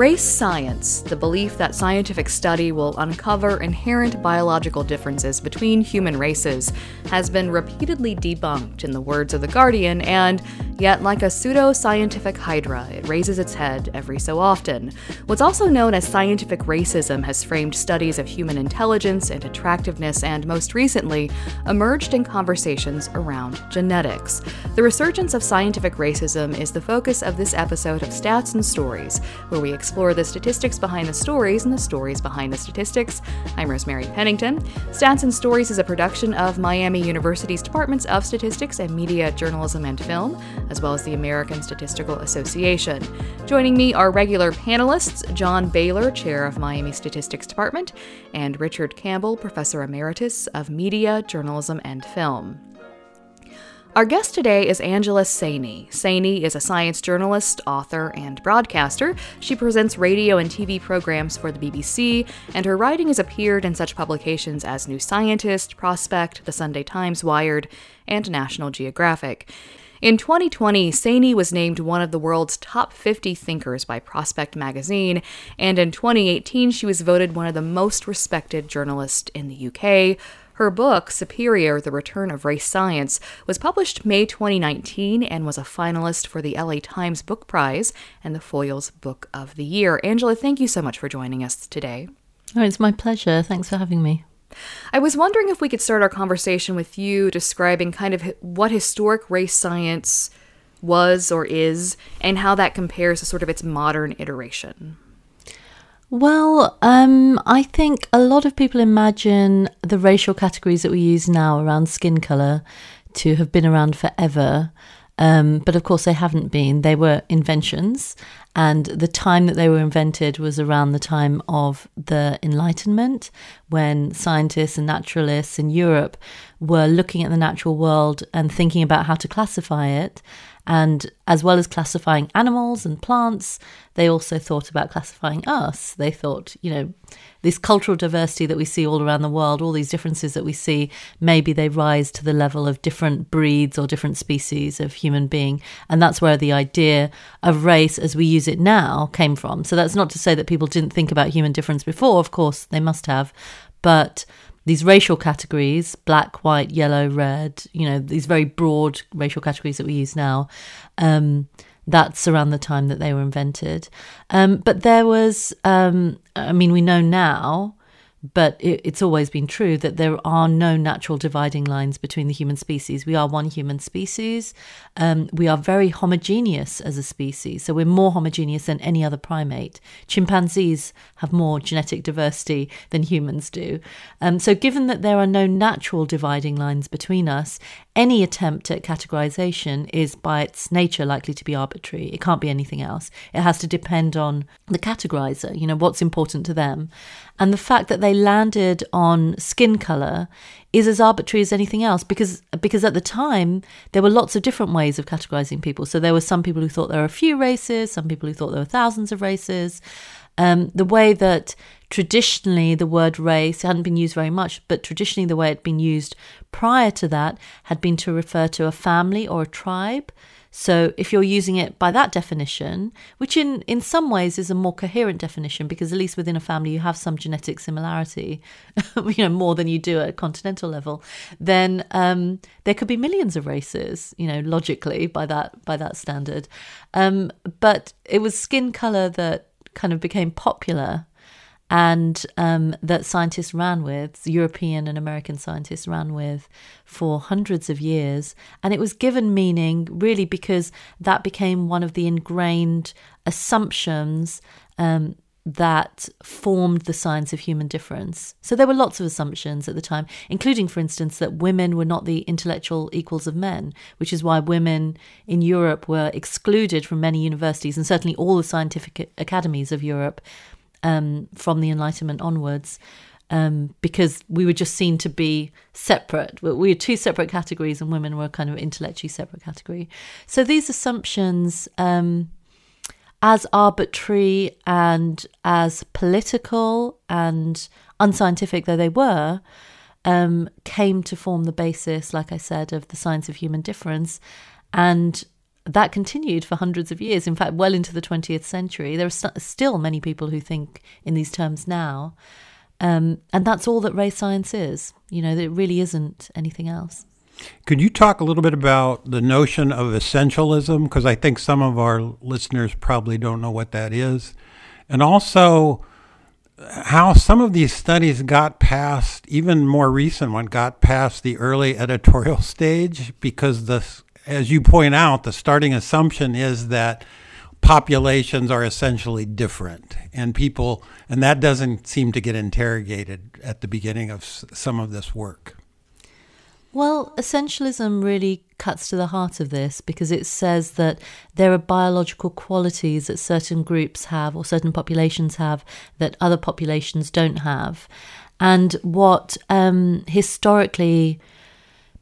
Race science, the belief that scientific study will uncover inherent biological differences between human races, has been repeatedly debunked in the words of The Guardian, and yet, like a pseudo scientific hydra, it raises its head every so often. What's also known as scientific racism has framed studies of human intelligence and attractiveness, and most recently, emerged in conversations around genetics. The resurgence of scientific racism is the focus of this episode of Stats and Stories, where we explore the statistics behind the stories and the stories behind the statistics. I'm Rosemary Pennington. Stats and Stories is a production of Miami University's Departments of Statistics and Media, Journalism, and Film, as well as the American Statistical Association. Joining me are regular panelists John Bailer, Chair of Miami Statistics Department, and Richard Campbell, Professor Emeritus of Media, Journalism, and Film. Our guest today is Angela Saini. Saini is a science journalist, author, and broadcaster. She presents radio and TV programs for the BBC, and her writing has appeared in such publications as New Scientist, Prospect, The Sunday Times, Wired, and National Geographic. In 2020, Saini was named one of the world's top 50 thinkers by Prospect magazine, and in 2018, she was voted one of the most respected journalists in the UK. Her book, Superior The Return of Race Science, was published May 2019 and was a finalist for the LA Times Book Prize and the Foyles Book of the Year. Angela, thank you so much for joining us today. Oh, it's my pleasure. Thanks for having me. I was wondering if we could start our conversation with you describing kind of what historic race science was or is and how that compares to sort of its modern iteration. Well, um, I think a lot of people imagine the racial categories that we use now around skin colour to have been around forever. Um, but of course, they haven't been. They were inventions, and the time that they were invented was around the time of the Enlightenment, when scientists and naturalists in Europe were looking at the natural world and thinking about how to classify it. And as well as classifying animals and plants, they also thought about classifying us. They thought, you know, this cultural diversity that we see all around the world, all these differences that we see, maybe they rise to the level of different breeds or different species of human being. And that's where the idea of race as we use it now came from. So that's not to say that people didn't think about human difference before, of course, they must have. But these racial categories black, white, yellow, red you know, these very broad racial categories that we use now. Um, that's around the time that they were invented. Um, but there was, um, I mean, we know now but it, it's always been true that there are no natural dividing lines between the human species. We are one human species. Um, we are very homogeneous as a species, so we're more homogeneous than any other primate. Chimpanzees have more genetic diversity than humans do. Um, so, given that there are no natural dividing lines between us, any attempt at categorization is by its nature likely to be arbitrary. It can't be anything else. It has to depend on the categorizer, you know, what's important to them. And the fact that they landed on skin color is as arbitrary as anything else because because at the time there were lots of different ways of categorizing people. So there were some people who thought there were a few races, some people who thought there were thousands of races. Um, the way that traditionally the word race hadn't been used very much, but traditionally the way it had been used prior to that had been to refer to a family or a tribe. So if you're using it by that definition, which in, in some ways is a more coherent definition because at least within a family you have some genetic similarity, you know, more than you do at a continental level, then um, there could be millions of races, you know, logically by that by that standard. Um, but it was skin color that kind of became popular and um, that scientists ran with, European and American scientists ran with for hundreds of years. And it was given meaning really because that became one of the ingrained assumptions um, that formed the science of human difference. So there were lots of assumptions at the time, including, for instance, that women were not the intellectual equals of men, which is why women in Europe were excluded from many universities and certainly all the scientific academies of Europe um, from the Enlightenment onwards. Um, because we were just seen to be separate. We were two separate categories, and women were kind of intellectually separate category. So these assumptions, um, as arbitrary and as political and unscientific though they were, um, came to form the basis, like I said, of the science of human difference. And that continued for hundreds of years. In fact, well into the 20th century. There are st- still many people who think in these terms now. Um, and that's all that race science is. You know, it really isn't anything else. Could you talk a little bit about the notion of essentialism? Because I think some of our listeners probably don't know what that is. And also, how some of these studies got past, even more recent one, got past the early editorial stage because the, as you point out, the starting assumption is that populations are essentially different and people and that doesn't seem to get interrogated at the beginning of some of this work well, essentialism really cuts to the heart of this because it says that there are biological qualities that certain groups have or certain populations have that other populations don't have. And what um, historically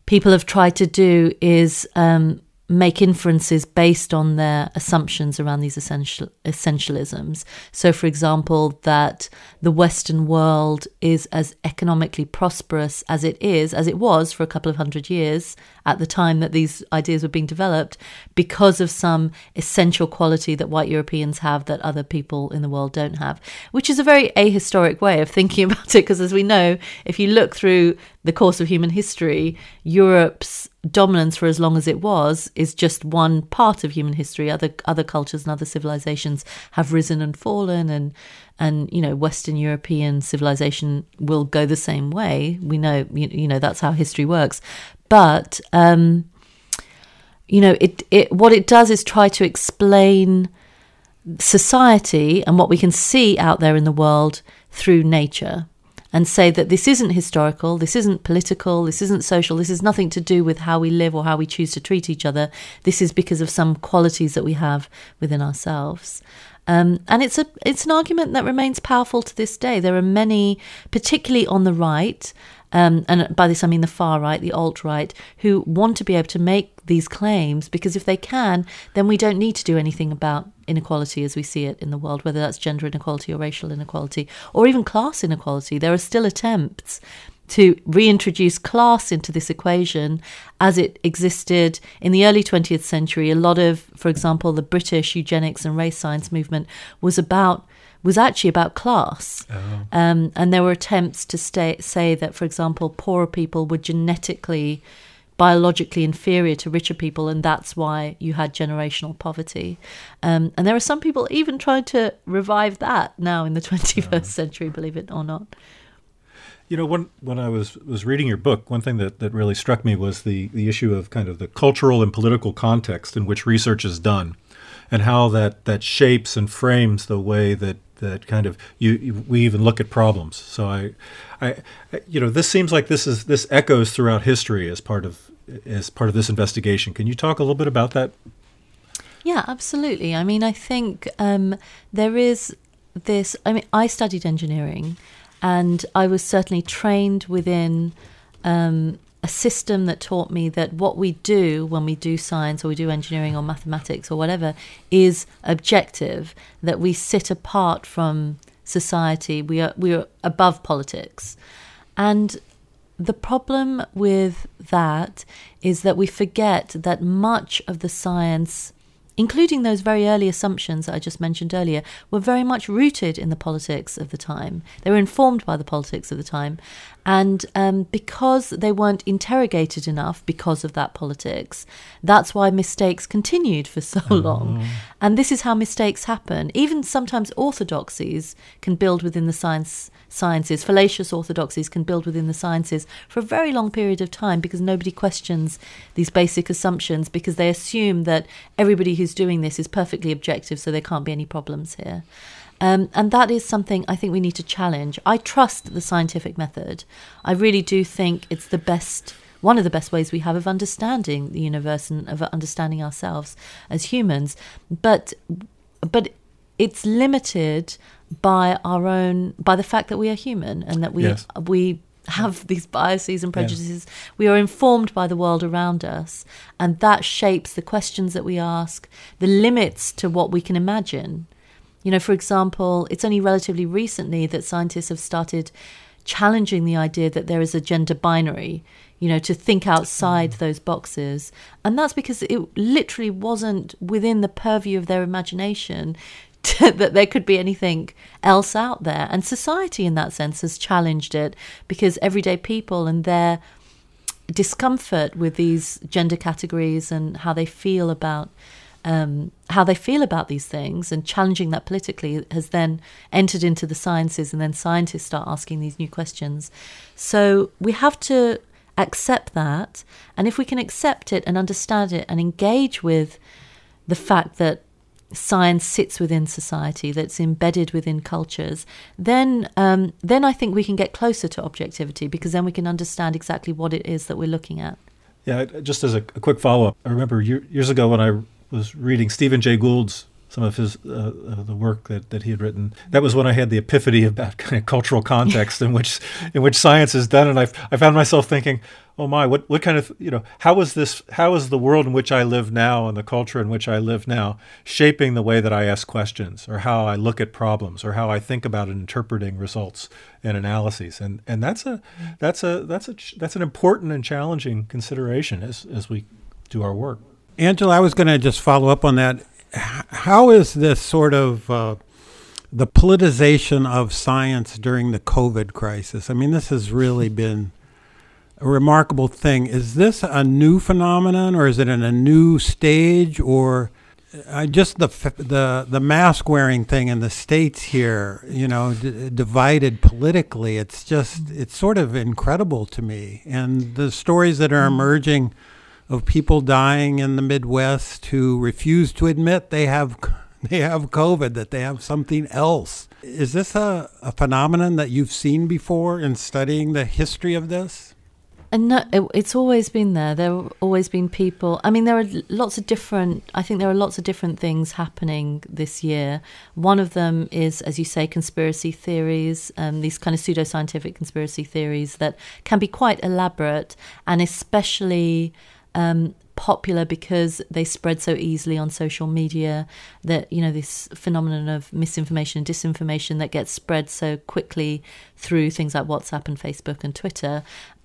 people have tried to do is um, make inferences based on their assumptions around these essential essentialisms. So, for example, that the Western world is as economically prosperous as it is, as it was for a couple of hundred years at the time that these ideas were being developed, because of some essential quality that white Europeans have that other people in the world don't have, which is a very ahistoric way of thinking about it. Because, as we know, if you look through the course of human history, Europe's dominance for as long as it was is just one part of human history. Other other cultures and other civilizations have risen and fallen, and and you know Western European civilization will go the same way. We know you, you know that's how history works, but um, you know it it what it does is try to explain society and what we can see out there in the world through nature and say that this isn't historical, this isn't political, this isn't social, this is nothing to do with how we live or how we choose to treat each other. This is because of some qualities that we have within ourselves. Um, and it's a it's an argument that remains powerful to this day. There are many, particularly on the right, um, and by this I mean the far right, the alt right, who want to be able to make these claims because if they can, then we don't need to do anything about inequality as we see it in the world, whether that's gender inequality or racial inequality or even class inequality. There are still attempts to reintroduce class into this equation as it existed in the early 20th century. A lot of, for example, the British eugenics and race science movement was about was actually about class. Oh. Um, and there were attempts to stay, say that, for example, poorer people were genetically, biologically inferior to richer people, and that's why you had generational poverty. Um, and there are some people even trying to revive that now in the 21st oh. century, believe it or not. You know, when when I was was reading your book, one thing that, that really struck me was the, the issue of kind of the cultural and political context in which research is done, and how that, that shapes and frames the way that that kind of you, you, we even look at problems. So I, I, you know, this seems like this is this echoes throughout history as part of as part of this investigation. Can you talk a little bit about that? Yeah, absolutely. I mean, I think um, there is this. I mean, I studied engineering, and I was certainly trained within um, a system that taught me that what we do when we do science or we do engineering or mathematics or whatever is objective, that we sit apart from society, we are, we are above politics. And the problem with that is that we forget that much of the science including those very early assumptions that I just mentioned earlier, were very much rooted in the politics of the time. They were informed by the politics of the time. And um, because they weren't interrogated enough because of that politics, that's why mistakes continued for so long. And this is how mistakes happen. Even sometimes orthodoxies can build within the science sciences, fallacious orthodoxies can build within the sciences for a very long period of time because nobody questions these basic assumptions because they assume that everybody who's doing this is perfectly objective, so there can't be any problems here. Um, and that is something I think we need to challenge. I trust the scientific method. I really do think it's the best, one of the best ways we have of understanding the universe and of understanding ourselves as humans. But, but it's limited by our own, by the fact that we are human and that we yes. we have these biases and prejudices. Yeah. We are informed by the world around us, and that shapes the questions that we ask, the limits to what we can imagine. You know, for example, it's only relatively recently that scientists have started challenging the idea that there is a gender binary, you know, to think outside mm. those boxes. And that's because it literally wasn't within the purview of their imagination to, that there could be anything else out there. And society, in that sense, has challenged it because everyday people and their discomfort with these gender categories and how they feel about um, how they feel about these things and challenging that politically has then entered into the sciences, and then scientists start asking these new questions. So we have to accept that, and if we can accept it and understand it and engage with the fact that science sits within society, that's embedded within cultures, then um, then I think we can get closer to objectivity because then we can understand exactly what it is that we're looking at. Yeah, just as a, a quick follow up, I remember years ago when I was reading Stephen Jay Gould's some of his uh, uh, the work that, that he had written. That was when I had the epiphany about kind of cultural context in which in which science is done, and I I found myself thinking, oh my, what what kind of you know how is this how is the world in which I live now and the culture in which I live now shaping the way that I ask questions or how I look at problems or how I think about interpreting results and analyses, and and that's a that's a that's a that's an important and challenging consideration as as we do our work. Angela, I was going to just follow up on that. How is this sort of uh, the politicization of science during the COVID crisis? I mean, this has really been a remarkable thing. Is this a new phenomenon, or is it in a new stage, or uh, just the the the mask wearing thing in the states here? You know, d- divided politically. It's just it's sort of incredible to me, and the stories that are mm. emerging of people dying in the Midwest who refuse to admit they have they have COVID, that they have something else. Is this a, a phenomenon that you've seen before in studying the history of this? And no, it, it's always been there. There have always been people. I mean, there are lots of different. I think there are lots of different things happening this year. One of them is, as you say, conspiracy theories. Um, these kind of pseudoscientific conspiracy theories that can be quite elaborate, and especially um, popular because they spread so easily on social media that you know this phenomenon of misinformation and disinformation that gets spread so quickly through things like WhatsApp and Facebook and Twitter.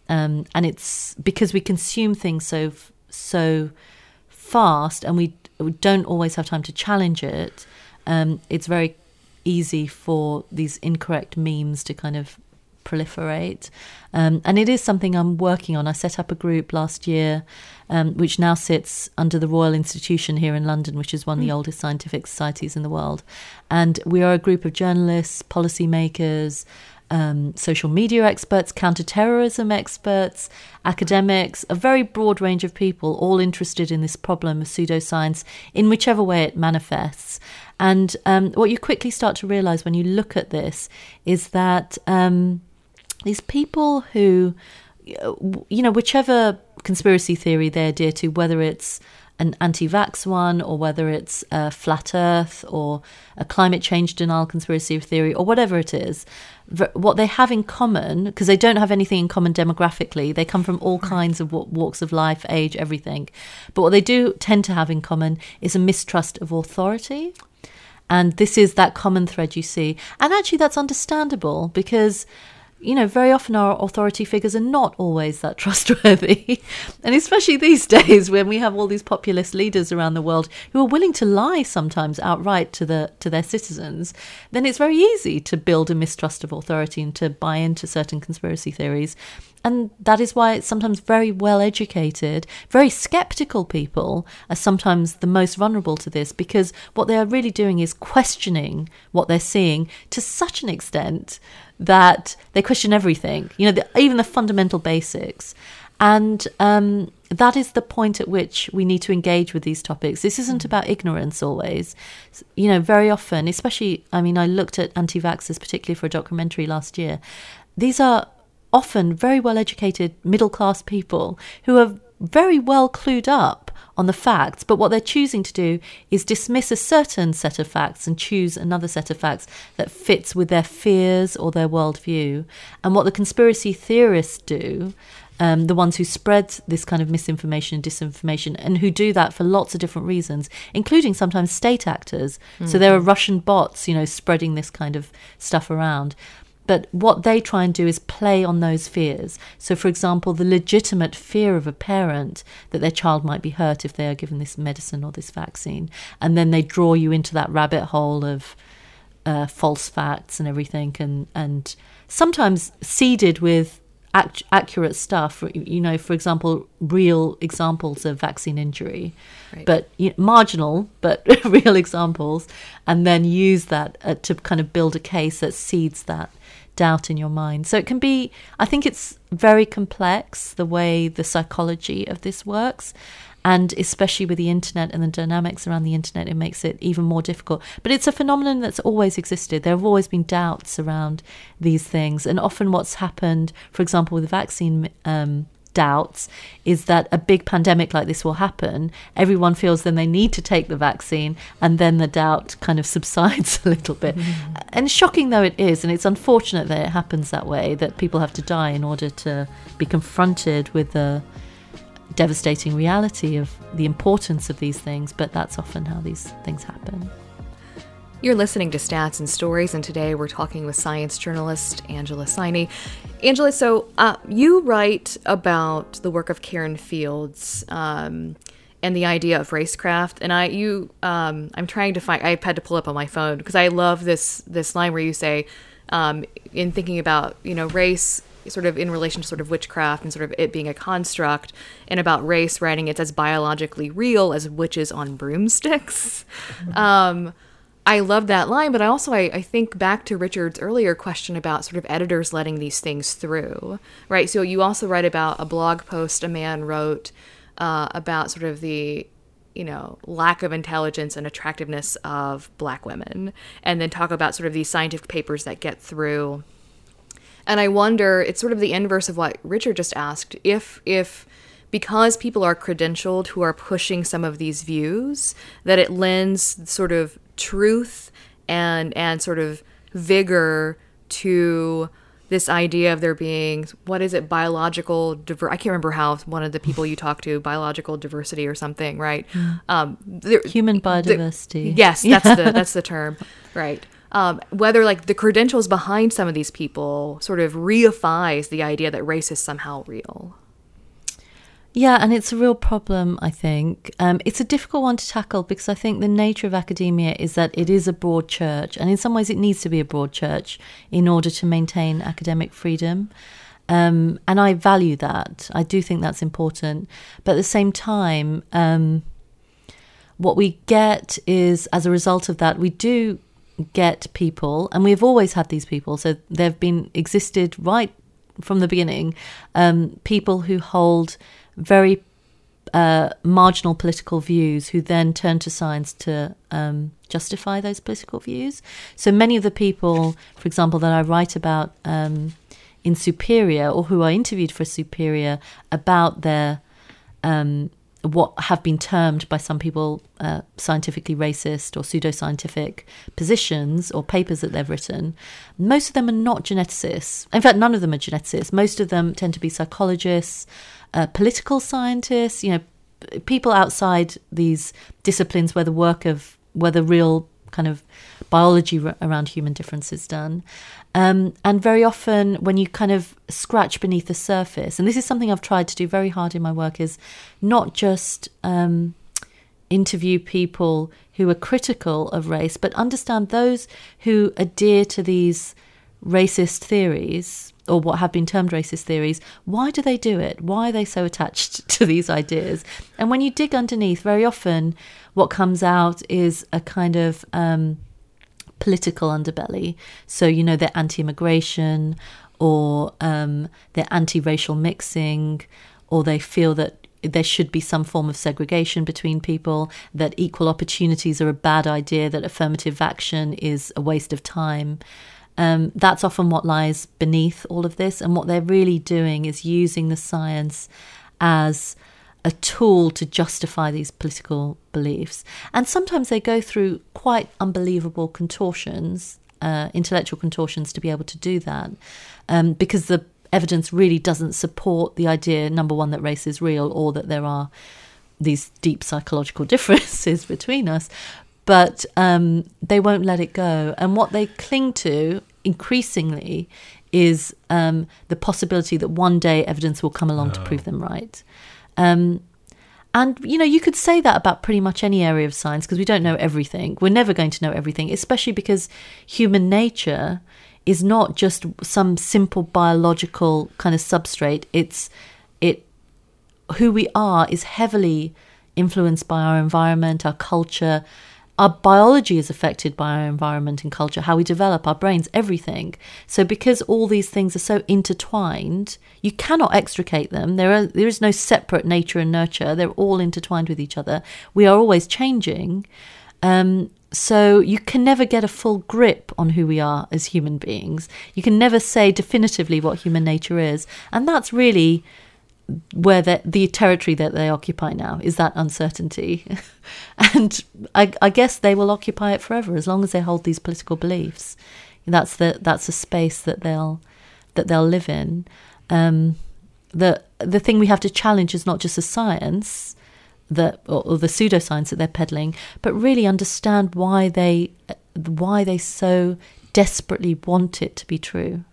Um, and it's because we consume things so so fast and we, we don't always have time to challenge it um, it's very easy for these incorrect memes to kind of proliferate. Um, and it is something I'm working on. I set up a group last year, um, which now sits under the Royal Institution here in London, which is one of the hmm. oldest scientific societies in the world. And we are a group of journalists, policymakers, um, social media experts, counterterrorism experts, academics, a very broad range of people, all interested in this problem of pseudoscience in whichever way it manifests. And um, what you quickly start to realize when you look at this is that um, these people who, you know, whichever conspiracy theory they're dear to, whether it's an anti vax one, or whether it's a flat earth, or a climate change denial conspiracy theory, or whatever it is, what they have in common, because they don't have anything in common demographically, they come from all kinds of walks of life, age, everything. But what they do tend to have in common is a mistrust of authority. And this is that common thread you see. And actually, that's understandable because you know, very often our authority figures are not always that trustworthy. and especially these days when we have all these populist leaders around the world who are willing to lie sometimes outright to the to their citizens, then it's very easy to build a mistrust of authority and to buy into certain conspiracy theories. And that is why it's sometimes very well educated, very skeptical people are sometimes the most vulnerable to this because what they are really doing is questioning what they're seeing to such an extent that they question everything, you know, the, even the fundamental basics. And um, that is the point at which we need to engage with these topics. This isn't mm. about ignorance always. You know, very often, especially, I mean, I looked at anti vaxxers, particularly for a documentary last year. These are often very well educated middle class people who are very well clued up on the facts, but what they're choosing to do is dismiss a certain set of facts and choose another set of facts that fits with their fears or their worldview. And what the conspiracy theorists do, um, the ones who spread this kind of misinformation and disinformation, and who do that for lots of different reasons, including sometimes state actors. Mm-hmm. So there are Russian bots, you know, spreading this kind of stuff around but what they try and do is play on those fears. So, for example, the legitimate fear of a parent that their child might be hurt if they are given this medicine or this vaccine. And then they draw you into that rabbit hole of uh, false facts and everything, and, and sometimes seeded with ac- accurate stuff. You know, for example, real examples of vaccine injury, Right. but you know, marginal, but real examples, and then use that uh, to kind of build a case that seeds that doubt in your mind. So it can be, I think it's very complex the way the psychology of this works. And especially with the internet and the dynamics around the internet, it makes it even more difficult. But it's a phenomenon that's always existed. There have always been doubts around these things. And often, what's happened, for example, with the vaccine um, doubts, is that a big pandemic like this will happen. Everyone feels then they need to take the vaccine, and then the doubt kind of subsides a little bit. Mm-hmm. And shocking though it is, and it's unfortunate that it happens that way, that people have to die in order to be confronted with the devastating reality of the importance of these things, but that's often how these things happen. You're listening to Stats and Stories, and today we're talking with science journalist Angela Saini. Angela, so uh, you write about the work of Karen Fields um, and the idea of racecraft, and I, you, um, I'm trying to find. I had to pull up on my phone because I love this this line where you say, um, in thinking about you know race sort of in relation to sort of witchcraft and sort of it being a construct and about race writing it's as biologically real as witches on broomsticks um, i love that line but i also I, I think back to richard's earlier question about sort of editors letting these things through right so you also write about a blog post a man wrote uh, about sort of the you know lack of intelligence and attractiveness of black women and then talk about sort of these scientific papers that get through and I wonder, it's sort of the inverse of what Richard just asked. If if because people are credentialed who are pushing some of these views, that it lends sort of truth and and sort of vigor to this idea of there being what is it biological diver I can't remember how one of the people you talked to biological diversity or something right? Um there, Human the- biodiversity. yes that's the that's the term right. Um, whether like the credentials behind some of these people sort of reifies the idea that race is somehow real Yeah, and it's a real problem, I think. Um, it's a difficult one to tackle because I think the nature of academia is that it is a broad church, and in some ways it needs to be a broad church in order to maintain academic freedom. Um, and I value that. I do think that's important. But at the same time, um, what we get is, as a result of that, we do get people, and we've always had these people. So they've been existed right from the beginning. Um, people who hold very uh, marginal political views, who then turn to science to um, justify those political views. So many of the people, for example, that I write about um, in Superior, or who I interviewed for Superior about their um, what have been termed by some people uh, scientifically racist or pseudoscientific positions or papers that they've written, most of them are not geneticists. In fact, none of them are geneticists. Most of them tend to be psychologists, uh, political scientists, you know, people outside these disciplines where the work of, where the real kind of biology around human difference is done. Um, and very often, when you kind of scratch beneath the surface, and this is something I've tried to do very hard in my work, is not just um, interview people who are critical of race, but understand those who adhere to these racist theories or what have been termed racist theories. Why do they do it? Why are they so attached to these ideas? And when you dig underneath, very often what comes out is a kind of um, political underbelly. So, you know, they're anti immigration or um, they're anti racial mixing or they feel that there should be some form of segregation between people, that equal opportunities are a bad idea, that affirmative action is a waste of time. Um, that's often what lies beneath all of this. And what they're really doing is using the science as a tool to justify these political beliefs. And sometimes they go through quite unbelievable contortions, uh, intellectual contortions, to be able to do that, um, because the evidence really doesn't support the idea, number one, that race is real or that there are these deep psychological differences between us. But um, they won't let it go. And what they cling to increasingly is um, the possibility that one day evidence will come along to prove them right. Um, and you know, you could say that about pretty much any area of science because we don't know everything. We're never going to know everything, especially because human nature is not just some simple biological kind of substrate. It's it who we are is heavily influenced by our environment, our culture. Our biology is affected by our environment and culture, how we develop our brains, everything. So, because all these things are so intertwined, you cannot extricate them. There, are, there is no separate nature and nurture, they're all intertwined with each other. We are always changing. Um, so, you can never get a full grip on who we are as human beings. You can never say definitively what human nature is. And that's really where the, territory that they occupy now is that uncertainty. and I, I, guess they will occupy it forever as long as they hold these political beliefs. That's the that's a space that they'll that they'll live in. Um, the the thing we have to challenge is not just the science that or, or the pseudoscience that they're peddling, but really understand why they why they so desperately want it to be true.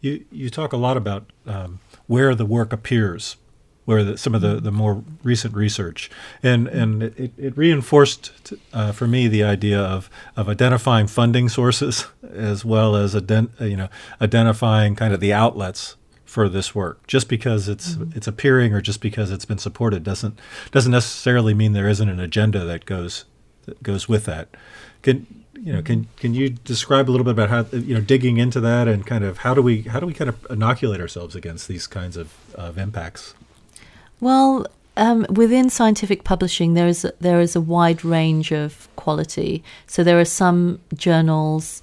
You you talk a lot about um, where the work appears, where the, some of the, the more recent research. And, and it, it reinforced uh, for me the idea of, of identifying funding sources as well as ident- you know, identifying kind of the outlets for this work. Just because it's mm-hmm. it's appearing or just because it's been supported doesn't doesn't necessarily mean there isn't an agenda that goes that goes with that. Can you know, can can you describe a little bit about how you know digging into that and kind of how do we how do we kind of inoculate ourselves against these kinds of, of impacts? Well, um, within scientific publishing, there is there is a wide range of quality. So there are some journals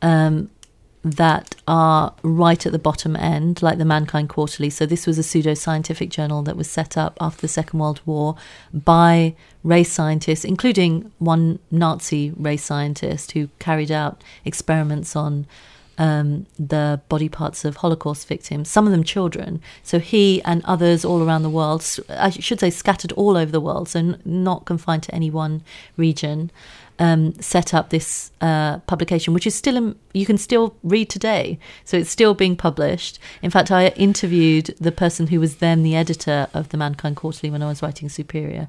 um, that are right at the bottom end, like the Mankind Quarterly. So, this was a pseudo scientific journal that was set up after the Second World War by race scientists, including one Nazi race scientist who carried out experiments on um, the body parts of Holocaust victims, some of them children. So, he and others all around the world, I should say scattered all over the world, so n- not confined to any one region um, set up this uh, publication, which is still in, you can still read today. So it's still being published. In fact, I interviewed the person who was then the editor of the Mankind Quarterly when I was writing Superior.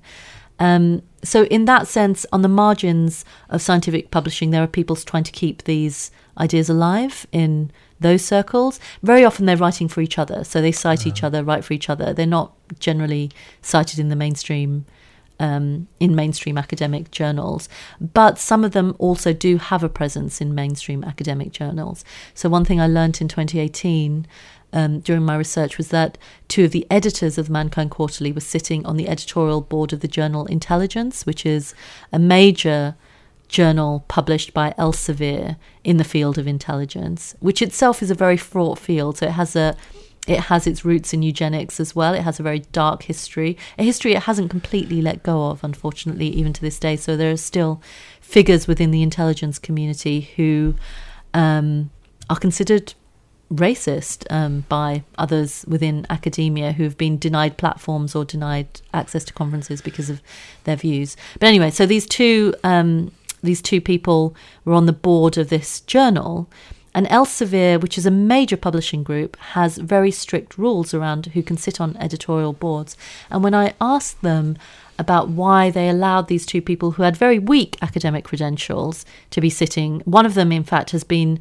Um, so in that sense, on the margins of scientific publishing, there are people trying to keep these ideas alive in those circles. Very often they're writing for each other, so they cite uh-huh. each other, write for each other. They're not generally cited in the mainstream um, in mainstream academic journals, but some of them also do have a presence in mainstream academic journals. So, one thing I learned in 2018 um, during my research was that two of the editors of the Mankind Quarterly were sitting on the editorial board of the journal Intelligence, which is a major journal published by Elsevier in the field of intelligence, which itself is a very fraught field. So, it has a it has its roots in eugenics as well. It has a very dark history, a history it hasn't completely let go of, unfortunately, even to this day. So there are still figures within the intelligence community who um, are considered racist um, by others within academia who have been denied platforms or denied access to conferences because of their views. But anyway, so these two um, these two people were on the board of this journal and Elsevier, which is a major publishing group, has very strict rules around who can sit on editorial boards. And when I asked them about why they allowed these two people who had very weak academic credentials to be sitting, one of them, in fact, has been,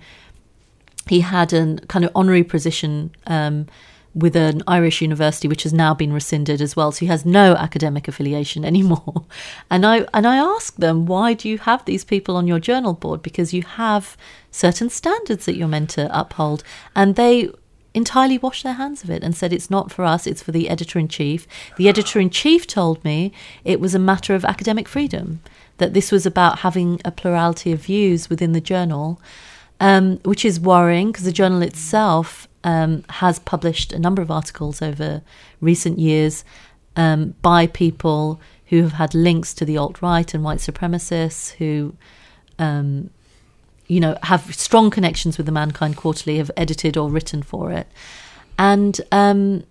he had a kind of honorary position. Um, with an Irish university, which has now been rescinded as well. So he has no academic affiliation anymore. And I and I asked them, why do you have these people on your journal board? Because you have certain standards that you're meant to uphold, and they entirely washed their hands of it and said it's not for us, it's for the editor in chief. The editor in chief told me it was a matter of academic freedom, that this was about having a plurality of views within the journal. Um, which is worrying because the journal itself um, has published a number of articles over recent years um, by people who have had links to the alt right and white supremacists, who, um, you know, have strong connections with the Mankind Quarterly, have edited or written for it, and um,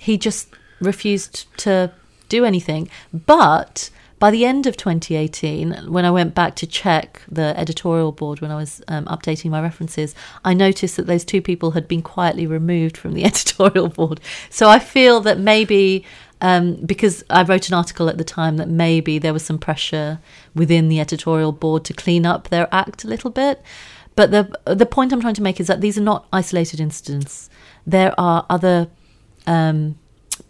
he just refused to do anything. But by the end of 2018, when I went back to check the editorial board when I was um, updating my references, I noticed that those two people had been quietly removed from the editorial board. So I feel that maybe um, because I wrote an article at the time that maybe there was some pressure within the editorial board to clean up their act a little bit. But the the point I'm trying to make is that these are not isolated incidents. There are other um,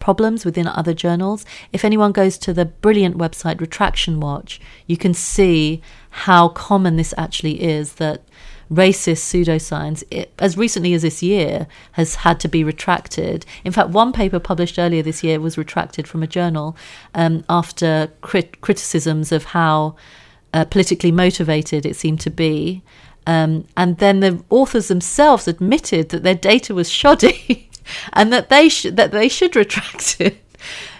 problems within other journals. If anyone goes to the brilliant website Retraction Watch, you can see how common this actually is that racist pseudoscience, it, as recently as this year, has had to be retracted. In fact, one paper published earlier this year was retracted from a journal um, after crit- criticisms of how uh, politically motivated it seemed to be. Um, and then the authors themselves admitted that their data was shoddy and that they should that they should retract it.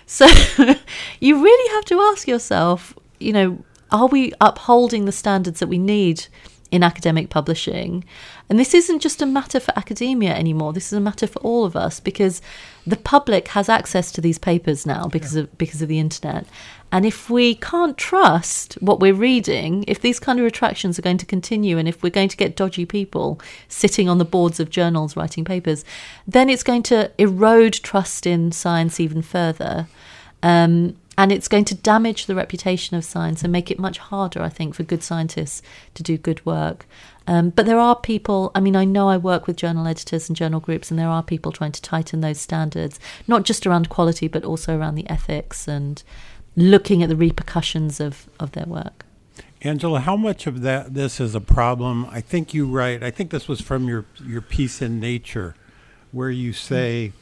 So you really have to ask yourself, you know, are we upholding the standards that we need in academic publishing. And this isn't just a matter for academia anymore. This is a matter for all of us because the public has access to these papers now because yeah. of because of the internet. And if we can't trust what we're reading, if these kind of retractions are going to continue and if we're going to get dodgy people sitting on the boards of journals writing papers, then it's going to erode trust in science even further. Um, and it's going to damage the reputation of science and make it much harder, I think, for good scientists to do good work. Um, but there are people, I mean, I know I work with journal editors and journal groups, and there are people trying to tighten those standards, not just around quality, but also around the ethics and looking at the repercussions of, of their work. Angela, how much of that this is a problem? I think you write. I think this was from your your piece in Nature, where you say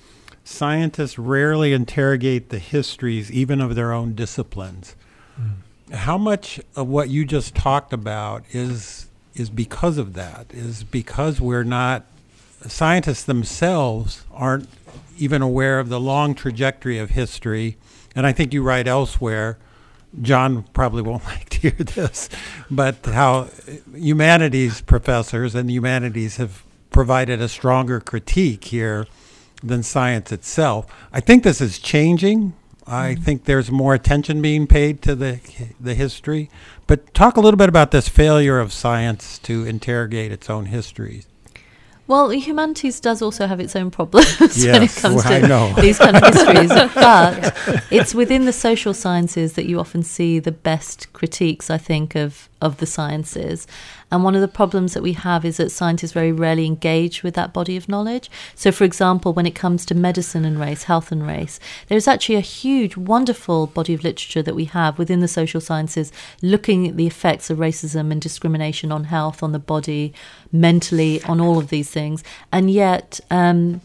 scientists rarely interrogate the histories, even of their own disciplines. Mm. How much of what you just talked about is is because of that? Is because we're not scientists themselves aren't even aware of the long trajectory of history. And I think you write elsewhere. John probably won't like to hear this, but how humanities professors and the humanities have provided a stronger critique here than science itself. I think this is changing. I mm-hmm. think there's more attention being paid to the the history. But talk a little bit about this failure of science to interrogate its own history. Well, humanities does also have its own problems yes, when it comes well, to these kind of histories, but it's within the social sciences that you often see the best critiques, I think, of of the sciences. And one of the problems that we have is that scientists very rarely engage with that body of knowledge. So, for example, when it comes to medicine and race, health and race, there's actually a huge, wonderful body of literature that we have within the social sciences looking at the effects of racism and discrimination on health, on the body, mentally, on all of these things. And yet, um,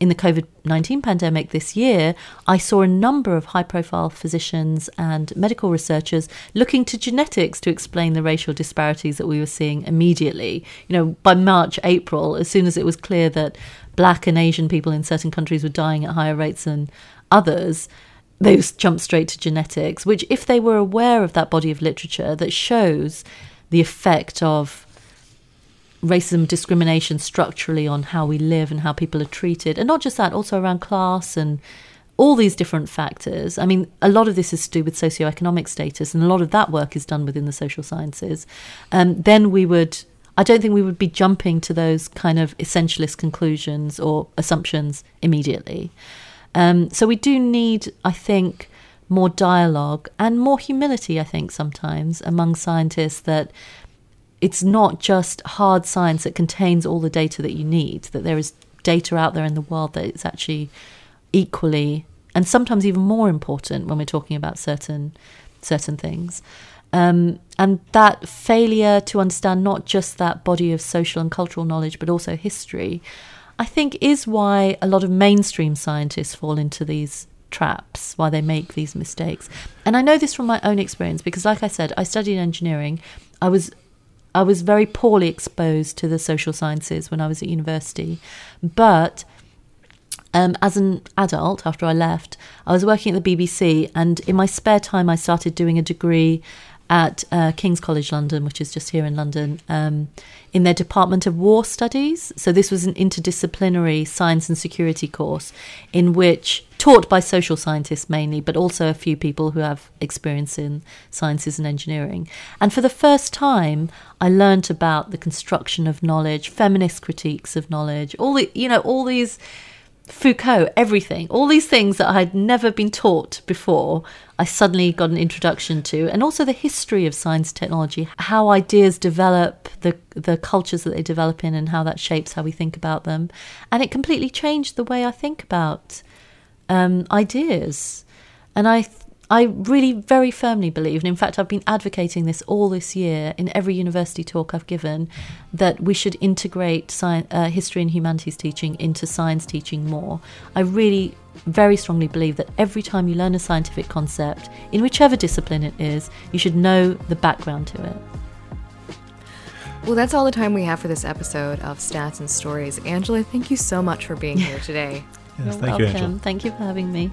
in the COVID 19 pandemic this year, I saw a number of high profile physicians and medical researchers looking to genetics to explain the racial disparities that we were seeing immediately. You know, by March, April, as soon as it was clear that black and Asian people in certain countries were dying at higher rates than others, they jumped straight to genetics, which, if they were aware of that body of literature that shows the effect of racism, discrimination structurally on how we live and how people are treated. And not just that, also around class and all these different factors. I mean, a lot of this is to do with socioeconomic status, and a lot of that work is done within the social sciences. Um, then we would, I don't think we would be jumping to those kind of essentialist conclusions or assumptions immediately. Um, so we do need, I think, more dialogue and more humility, I think, sometimes among scientists that it's not just hard science that contains all the data that you need, that there is data out there in the world that is actually equally and sometimes even more important when we're talking about certain certain things. Um, and that failure to understand not just that body of social and cultural knowledge, but also history, I think is why a lot of mainstream scientists fall into these traps, why they make these mistakes. And I know this from my own experience because, like I said, I studied engineering. I was I was very poorly exposed to the social sciences when I was at university. But um, as an adult, after I left, I was working at the BBC, and in my spare time, I started doing a degree at uh, King's College London, which is just here in London, um, in their Department of War Studies. So this was an interdisciplinary science and security course in which taught by social scientists mainly, but also a few people who have experience in sciences and engineering. And for the first time, I learnt about the construction of knowledge, feminist critiques of knowledge, all the you know all these Foucault, everything, all these things that I had never been taught before, I suddenly got an introduction to, and also the history of science technology, how ideas develop, the the cultures that they develop in, and how that shapes how we think about them, and it completely changed the way I think about um, ideas. And I, I really very firmly believe, and in fact, I've been advocating this all this year in every university talk I've given, that we should integrate science, uh, history and humanities teaching into science teaching more. I really very strongly believe that every time you learn a scientific concept, in whichever discipline it is, you should know the background to it. Well, that's all the time we have for this episode of Stats and Stories. Angela, thank you so much for being here today. Yes, You're thank welcome. you, Angela. Thank you for having me.